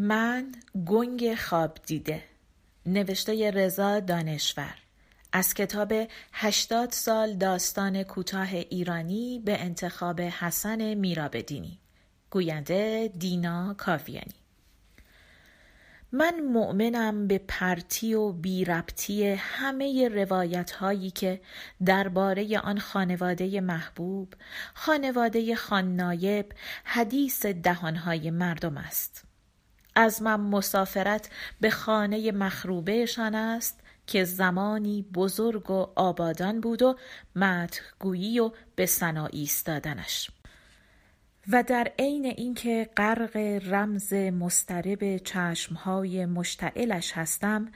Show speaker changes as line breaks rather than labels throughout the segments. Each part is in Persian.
من گنگ خواب دیده. نوشته رضا دانشور. از کتاب هشتاد سال داستان کوتاه ایرانی به انتخاب حسن میرابدینی. گوینده دینا کاویانی. من مؤمنم به پرتی و بی ربطی همه روایت هایی که درباره آن خانواده محبوب خانواده خاننایب حدیث دهانهای مردم است. از من مسافرت به خانه مخروبهشان است که زمانی بزرگ و آبادان بود و مدحگویی و به ثنا ایستادنش. و در عین اینکه غرق رمز مضطرب چشمهای مشتعلش هستم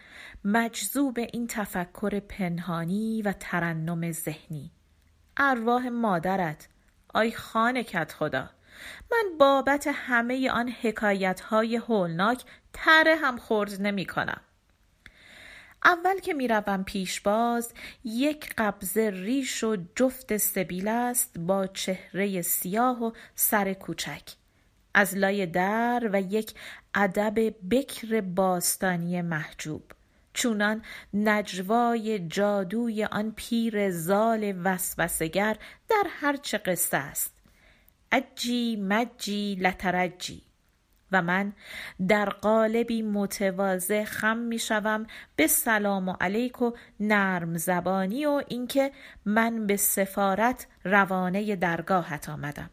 مجذوب این تفکر پنهانی و ترنم ذهنی. ارواح مادرت آی خانه کدخدا من بابت همه آن حکایتهای هولناک تره هم خرد نمی‌کنم. اول که می‌روم پیشباز یک قبضه ریش و جفت سبیل است با چهره سیاه و سر کوچک. از لای در و یک ادب بکر باستانی محجوب. چونان نجوای جادوی آن پیر زال وسوسگر در هر چه قصه است. عجی مجی لترجی. و من در قالبی متواضع خم می شوم به سلام علیک و نرم زبانی و اینکه من به سفارت روانه درگاهت آمدم.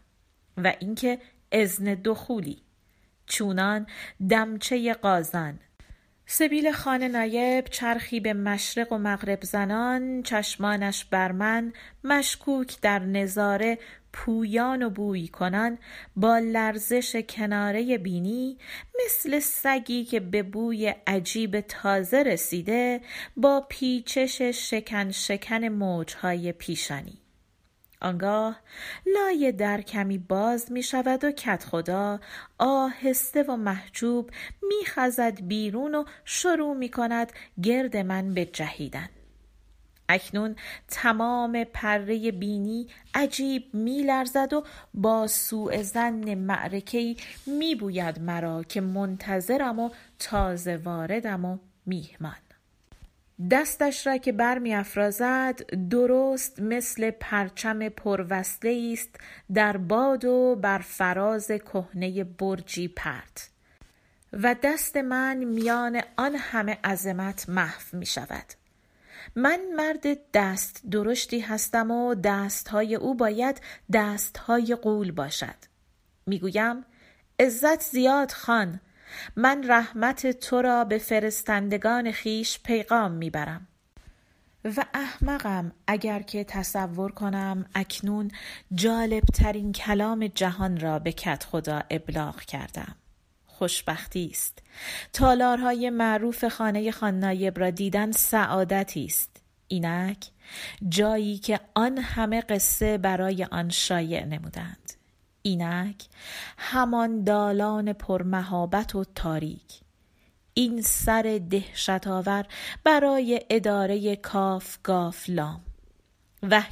و اینکه اذن دخولی. چونان دمچه قازان. سبیل خان نایب چرخی به مشرق و مغرب زنان چشمانش بر من مشکوک در نظاره پویان و بوی کنان با لرزش کناره بینی مثل سگی که به بوی عجیب تازه رسیده با پیچش شکن شکن موجهای پیشانی. آنگاه لای در کمی باز می شود و کدخدا آهسته و محجوب می خزد بیرون و شروع می کند گرد من بجهیدن اکنون تمام پره بینی عجیب می لرزد و با سوء ظن معرکه ای می بوید مرا که منتظرم و تازه واردم و میهمان. دستش را که بر می افرازد درست مثل پرچم پروصله است در باد و بر فراز کهنه برجی پرت. و دست من میان آن همه عظمت محو می شود من مرد دست درشتی هستم و دستهای او باید دستهای غول باشد. می‌گویم عزت زیاد خان من رحمت تو را به فرستندگان خویش پیغام می‌برم. و احمقم اگر که تصور کنم اکنون جالب ترین کلام جهان را به کدخدا ابلاغ کردم. خوشبختی است. تالارهای معروف خانه خان نایب را دیدن سعادتی است. اینک جایی که آن همه قصه برای آن شایع نمودند. اینک همان دالان پرمهابت و تاریک. این سر دهشت آور برای اداره کاف گاف لام.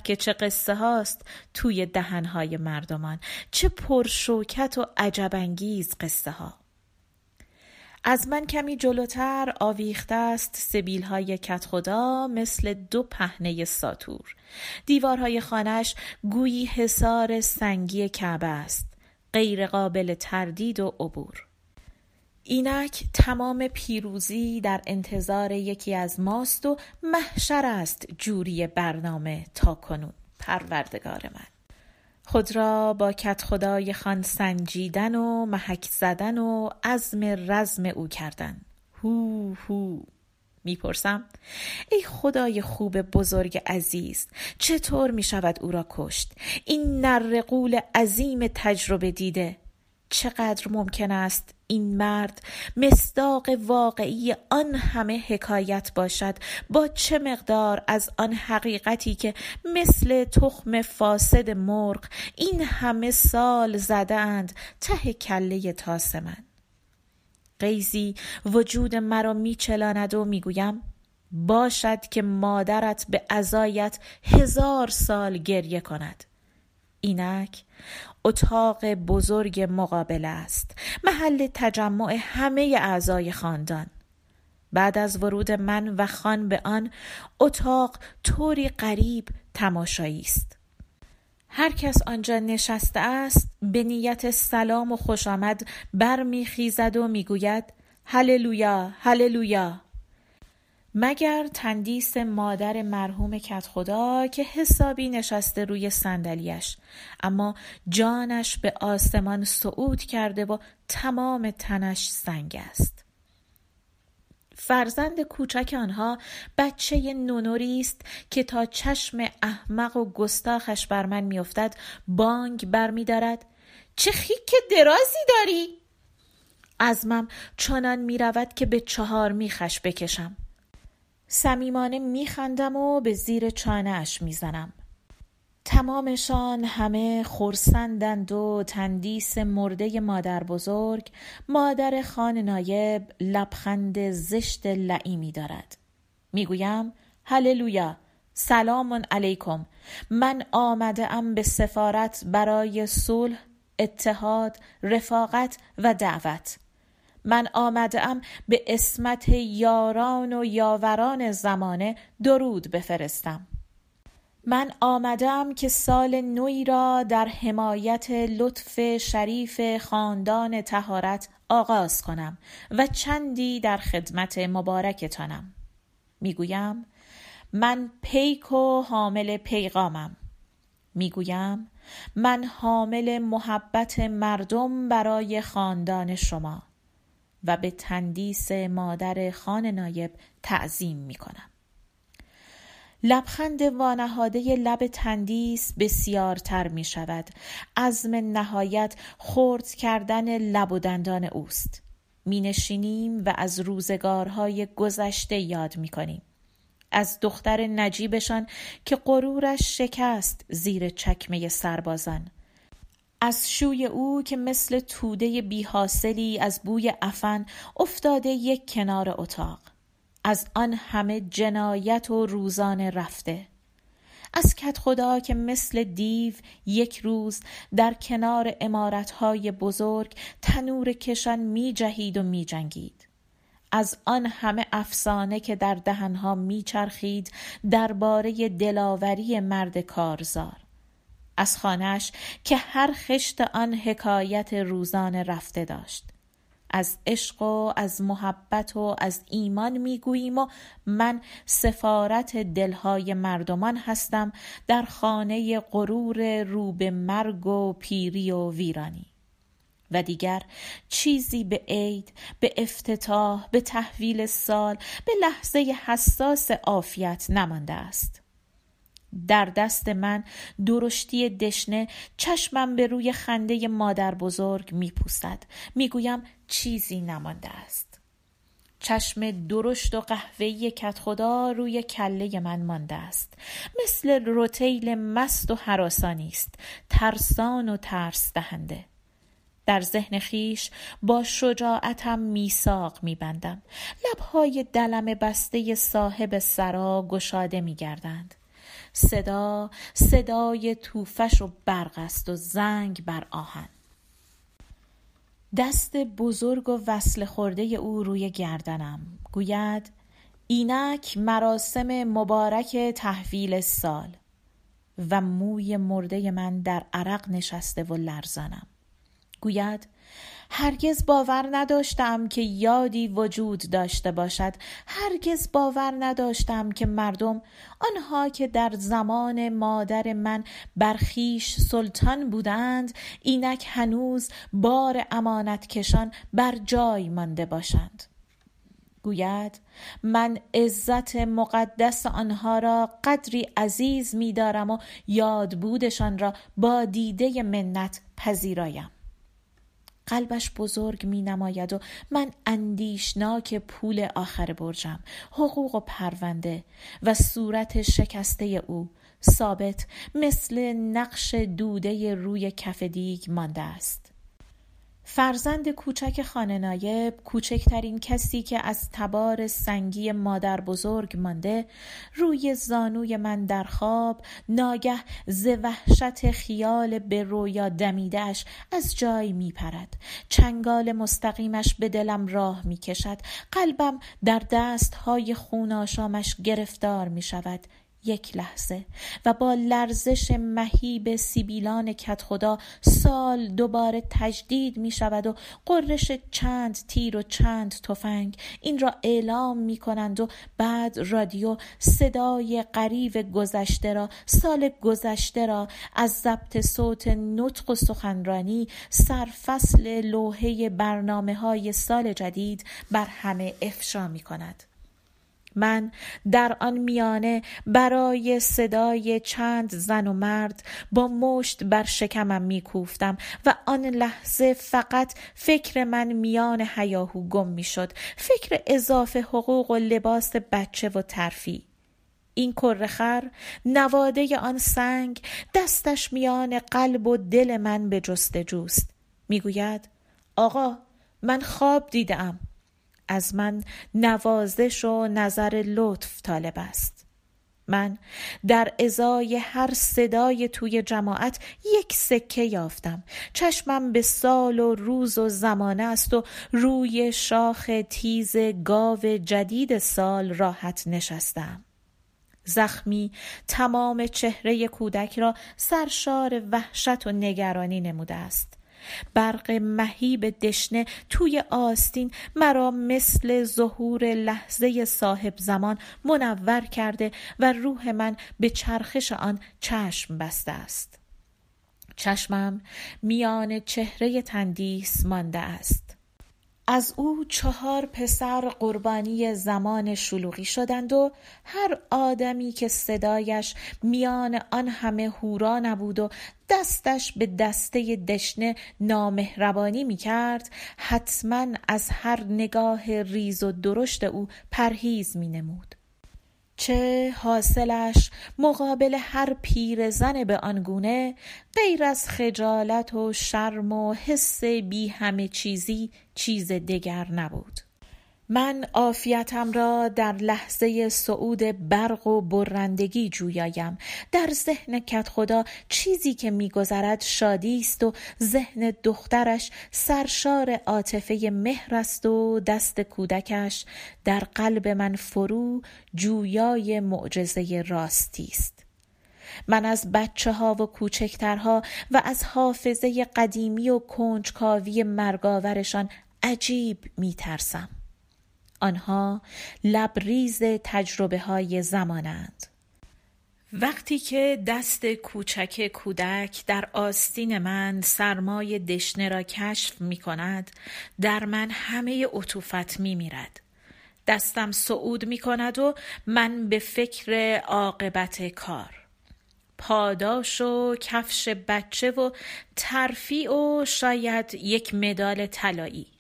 که چه قصه هاست توی دهنهای مردمان. چه پرشوکت و عجب انگیز قصه ها. از من کمی جلوتر آویخته است سبیل های کدخدا مثل دو پهنه ساتور. دیوارهای خانهش گویی حصار سنگی کعبه است. غیر قابل تردید و عبور. اینک تمام پیروزی در انتظار یکی از ماست و محشر است جوری برنامه تا کنون. پروردگار من. خود را با کدخدای خان سنجیدن و محک زدن و عزم رزم او کردن. هو هو. می‌پرسم ای خدای خوب بزرگ عزیز چطور می‌شود او را کشت؟ این نره غول عظیم تجربه دیده. چقدر ممکن است این مرد مصداق واقعی آن همه حکایت باشد؟ با چه مقدار از آن حقیقتی که مثل تخم فاسد مرغ این همه سال زدند ته کله تاس من؟ غیزی وجود مرا میچلاند و می‌گویم باشد که مادرت به عزایت هزار سال گریه کند. اینک اتاق بزرگ مقابل است محل تجمع همه اعضای خاندان. بعد از ورود من و خان به آن اتاق طوری غریب تماشایی است. هر کس آنجا نشسته است به نیت سلام و خوش آمد برمیخیزد و می‌گوید هللویا هللویا. مگر تندیس مادر مرحوم کت خدا که حسابی نشسته روی صندلیاش اما جانش به آسمان صعود کرده و تمام تنش سنگ است. فرزند کوچک آنها بچه نونوری است که تا چشم احمق و گستاخش بر من میافتد بانگ برمیدارد. چه خیک درازی داری؟ ازمم چنان می‌رود که به چهار میخش بکشم. صمیمانه میخندم و به زیر چانه اش می‌زنم. تمامشان همه خرسندند و تندیس مرده مادر بزرگ مادر خان نایب لبخند زشت لعیمی دارد. می‌گویم هللویا سلام علیکم. من آمده ام به سفارت برای صلح اتحاد رفاقت و دعوت. من آمده ام به اسمت یاران و یاوران زمانه درود بفرستم. من آمدم که سال نوی را در حمایت لطف شریف خاندان تهارت آغاز کنم و چندی در خدمت مبارکتانم می‌گویم من پیک و حامل پیغامم. می‌گویم من حامل محبت مردم برای خاندان شما. و به تندیس مادر خان نایب تعظیم می کنم. لبخند وانهاده لب تندیس بسیارتر می شود عزم نهایت خرد کردن لب و دندان اوست. می نشینیم و از روزگارهای گذشته یاد می کنیم از دختر نجیبشان که غرورش شکست زیر چکمه سربازان. از شوی او که مثل توده بیحاصلی از بوی افن افتاده یک کنار اتاق. از آن همه جنایت و روزانه رفته. از کت خدا که مثل دیو یک روز در کنار امارتهای بزرگ تنور کشان می جهید و می جنگید. از آن همه افسانه که در دهنها می چرخید درباره دلاوری مرد کارزار. از خانهش که هر خشت آن حکایت روزانه رفته داشت. از عشق و از محبت و از ایمان می‌گوییم و من سفارت دلهای مردمان هستم در خانه غرور رو به مرگ و پیری و ویرانی. و دیگر چیزی به عید به افتتاح به تحویل سال به لحظه حساس عافیت نمانده است. در دست من درشتی دشنه چشمم به روی خنده مادر بزرگ میپوسد. می‌گویم چیزی نمانده است. چشم درشت و قهوه‌ای کت خدا روی کله من مانده است. مثل روتیل مست و حراسانی است. ترسان و ترس دهنده. در ذهن خیش با شجاعتم میساق میبندم. لبهای دلم بسته صاحب سرا گشاده میگردند. صدا صدای توفش و برق است و زنگ بر آهن. دست بزرگ و وصل خورده او روی گردنم. گوید اینک مراسم مبارک تحویل سال و موی مرده من در عرق نشسته و لرزانم. گوید هرگز باور نداشتم که یادی وجود داشته باشد. هرگز باور نداشتم که مردم آنها که در زمان مادر من برخیش سلطان بودند اینک هنوز بار امانت کشان بر جای مانده باشند. گوید من عزت مقدس آنها را قدری عزیز می دارم و یاد بودشان را با دیده منت پذیرایم. قلبش بزرگ می نماید و من اندیشناک پول آخر برجم حقوق و پرونده و صورت شکسته او ثابت مثل نقش دوده روی کف دیگ مانده است. فرزند کوچک خانه نایب کوچکترین کسی که از تبار سنگی مادر بزرگ مانده روی زانوی من در خواب ناگه ز وحشت خیال به رویا دمیدهش از جای می پرد چنگال مستقیمش به دلم راه می کشد قلبم در دست های خوناشامش گرفتار می شود یک لحظه و با لرزش مهیب سیبیلان کت خدا سال دوباره تجدید می شود و قررش چند تیر و چند تفنگ این را اعلام می کنند و بعد رادیو صدای قریب گذشته را سال گذشته را از ضبط صوت نطق و سخنرانی سرفصل لوحه برنامه های سال جدید بر همه افشا می کند. من در آن میانه برای صدای چند زن و مرد با مشت بر شکمم میکوفتم و آن لحظه فقط فکر من میان حیاهو گم می‌شد. فکر اضافه حقوق و لباس بچه و ترفی. این کرخر نواده آن سنگ دستش میان قلب و دل من به جستجوست. می‌گوید آقا من خواب دیدم از من نوازش و نظر لطف طالب است. من در ازای هر صدای توی جماعت یک سکه یافتم. چشمم به سال و روز و زمانه است و روی شاخ تیز گاو جدید سال راحت نشستم. زخمی تمام چهره کودک را سرشار وحشت و نگرانی نموده است. برق مهیب دشنه توی آستین مرا مثل ظهور لحظه صاحب زمان منور کرده و روح من به چرخش آن چشم بسته است. چشمم میان چهره تندیس مانده است. از او چهار پسر قربانی زمان شلوغی شدند و هر آدمی که صدایش میان آن همه هورا نبود و دستش به دسته دشنه نامهربانی می کرد حتما از هر نگاه ریز و درشت او پرهیز می نمود چه حاصلش مقابل هر پیرزن به آنگونه غیر از خجالت و شرم و حس بی همه چیزی چیز دگر نبود. من عافیتم را در لحظه صعود برق و برندگی جویایم. در ذهن کدخدا چیزی که میگذرد شادی است و ذهن دخترش سرشار عاطفه مهر است و دست کودکش در قلب من فرو جویای معجزه راستی است. من از بچه ها و کوچکترها و از حافظه قدیمی و کنجکاوی مرگاورشان عجیب میترسم. آنها لبریز تجربه های زمانند. وقتی که دست کوچک کودک در آستین من سرمای دشنه را کشف می کند در من همه عطوفت می میرد. دستم صعود می کند و من به فکر عاقبت کار. پاداش و کفش بچه و ترفی و شاید یک مدال طلایی.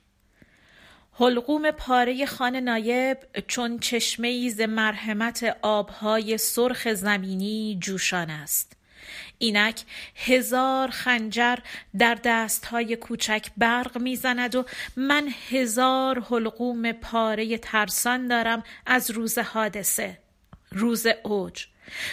حلقوم پاره خان نایب چون چشمه ایز مرحمت آبهای سرخ زمینی جوشان است. اینک هزار خنجر در دستهای کوچک برق می‌زند و من هزار حلقوم پاره ترسان دارم از روز حادثه روز اوج.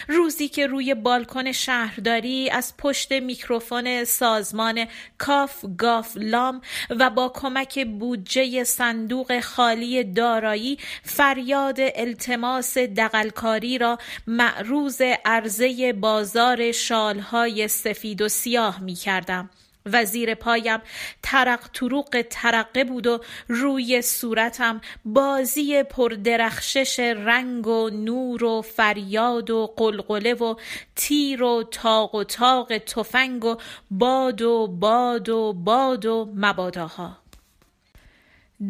روزی که روی بالکن شهرداری از پشت میکروفون سازمان کاف گاف لام و با کمک بودجه صندوق خالی دارایی فریاد التماس دقلکاری را معروض عرضه بازار شالهای سفید و سیاه می کردم. و پایم. ترق تروق ترقه بود و روی صورتم بازی پردرخشش رنگ و نور و فریاد و قلقله و تیر و تاق و تاق تفنگ و باد و باد و باد و مباداها.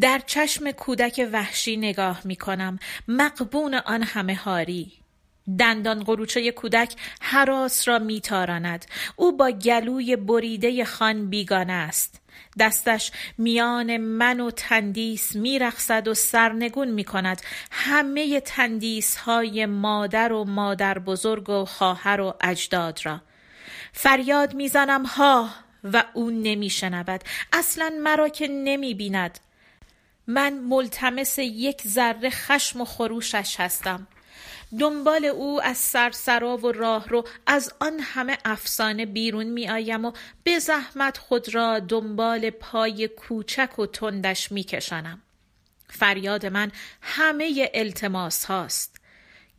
در چشم کودک وحشی نگاه می کنم مقبون آن همه هاری. دندان قروچه کودک حراس را میتاراند. او با گلوی بریده خان بیگانه است. دستش میان من و تندیس میرخصد و سرنگون می‌کند. همه تندیس های مادر و مادر بزرگ و خواهر و اجداد را. فریاد می‌زنم ها! و او نمیشنود. اصلا مرا که نمی بیند من ملتمس یک ذره خشم و خروشش هستم. دنبال او از سرسرا و راه رو از آن همه افسانه بیرون می آیم و به زحمت خود را دنبال پای کوچک و تندش می کشنم. فریاد من همه التماس هاست.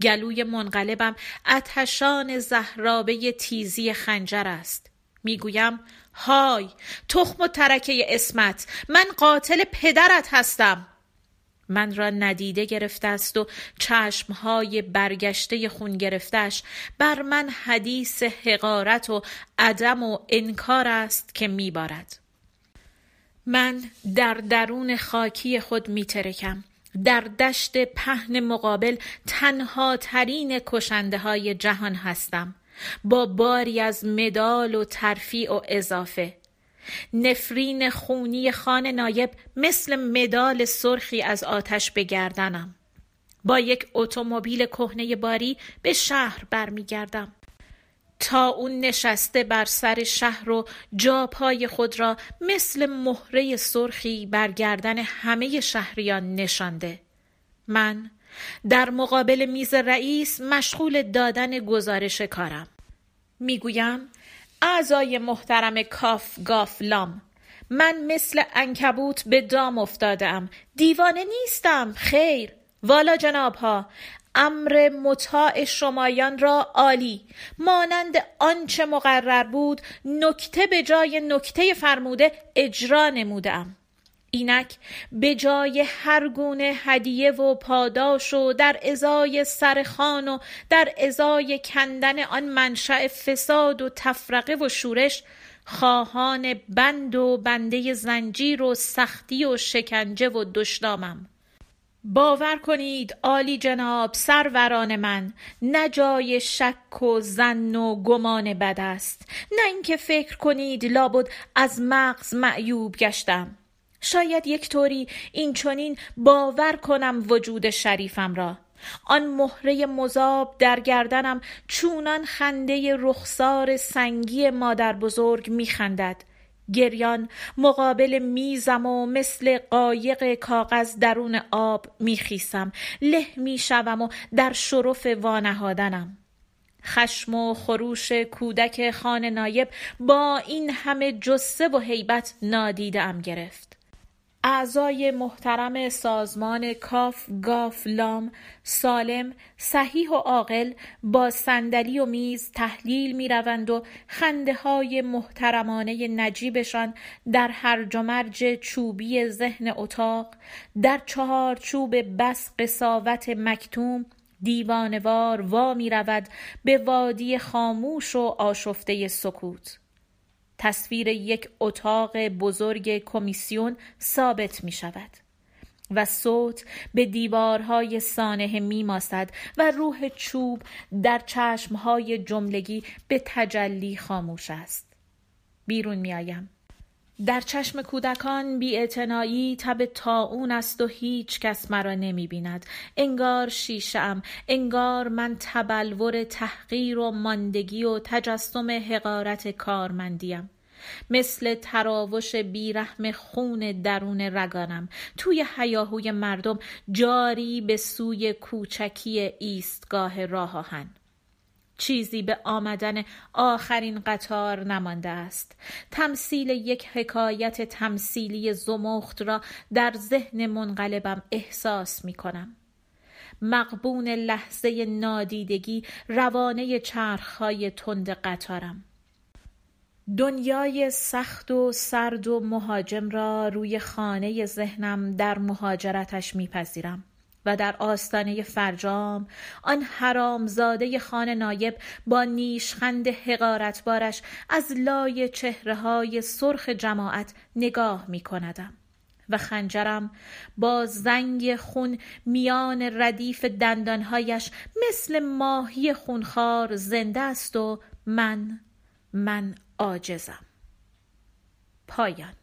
گلوی منقلبم اتشان زهرابه تیزی خنجر است. می‌گویم های تخم و ترکه اسمت من قاتل پدرت هستم من را ندیده گرفته است و چشمهای برگشته خون گرفتش بر من حدیث حقارت و عدم و انکار است که میبارد. من در درون خاکی خود میترکم. در دشت پهن مقابل تنها ترین کشنده های جهان هستم. با باری از مدال و ترفیع و اضافه. نفرین خونی خان نایب مثل مدال سرخی از آتش به گردنم. با یک اتومبیل کهنه باری به شهر برمیگردم. تا اون نشسته بر سر شهر و جاپای خود را مثل مهره سرخی بر گردن همه شهریان نشانده. من در مقابل میز رئیس مشغول دادن گزارش کارم. می‌گویم اعضای محترم کاف گاف لام. من مثل انکبوت به دام افتادم. دیوانه نیستم خیر. والا جناب ها امر مطاع شمایان را عالی. مانند آنچه مقرر بود نکته به جای نکته فرموده اجرا نمودم. اینک به جای هر گونه هدیه و پاداش و در ازای سرخان و در ازای کندن آن منشأ فساد و تفرقه و شورش خواهان بند و بنده زنجیر و سختی و شکنجه و دشنامم. باور کنید عالی جناب سروران من نه جای شک و زن و گمان بد است. نه اینکه فکر کنید لابد از مغز معیوب گشتم. شاید یک طوری این چونین باور کنم وجود شریفم را. آن مهره مذاب در گردنم چونان خنده رخسار سنگی مادر بزرگ میخندد. گریان مقابل میزم و مثل قایق کاغذ درون آب میخیسم. له می‌شوم و در شرف وانهادنم. خشم و خروش کودک خان نایب با این همه جسه و هیبت نادیده ام گرفت. اعضای محترم سازمان کاف گاف لام سالم صحیح و عاقل با صندلی و میز تحلیل می روند و خنده های محترمانه نجیبشان در هرج و مرج چوبی ذهن اتاق در چهار چوب بس قصاوت مکتوم دیوانوار وا می رود به وادی خاموش و آشفته سکوت. تصویر یک اتاق بزرگ کمیسیون ثابت می شود و صوت به دیوارهای سانه می ماسد و روح چوب در چشمهای جملگی به تجلی خاموش است بیرون می آیم. در چشم کودکان بی تب تاون است و هیچ کس مرا نمی بیند. انگار شیشم انگار من تبلور تحقیر و ماندگی و تجسم حقارت کارمندیم. مثل تراوش بیرحم خون درون رگانم. توی حیاهوی مردم جاری به سوی کوچکی ایستگاه راه آهن. چیزی به آمدن آخرین قطار نمانده است. تمثیل یک حکایت تمثیلی زمخت را در ذهن منقلبم احساس می کنم مقبون لحظه نادیدگی روانه چرخهای تند قطارم. دنیای سخت و سرد و مهاجم را روی خانه ذهنم در مهاجرتش میپذیرم. و در آستانه فرجام آن حرامزاده خان نایب با نیشخند حقارتبارش از لای چهره های سرخ جماعت نگاه می کندم. و خنجرم با زنگ خون میان ردیف دندانهایش مثل ماهی خونخوار زنده است و من من عاجزم پایان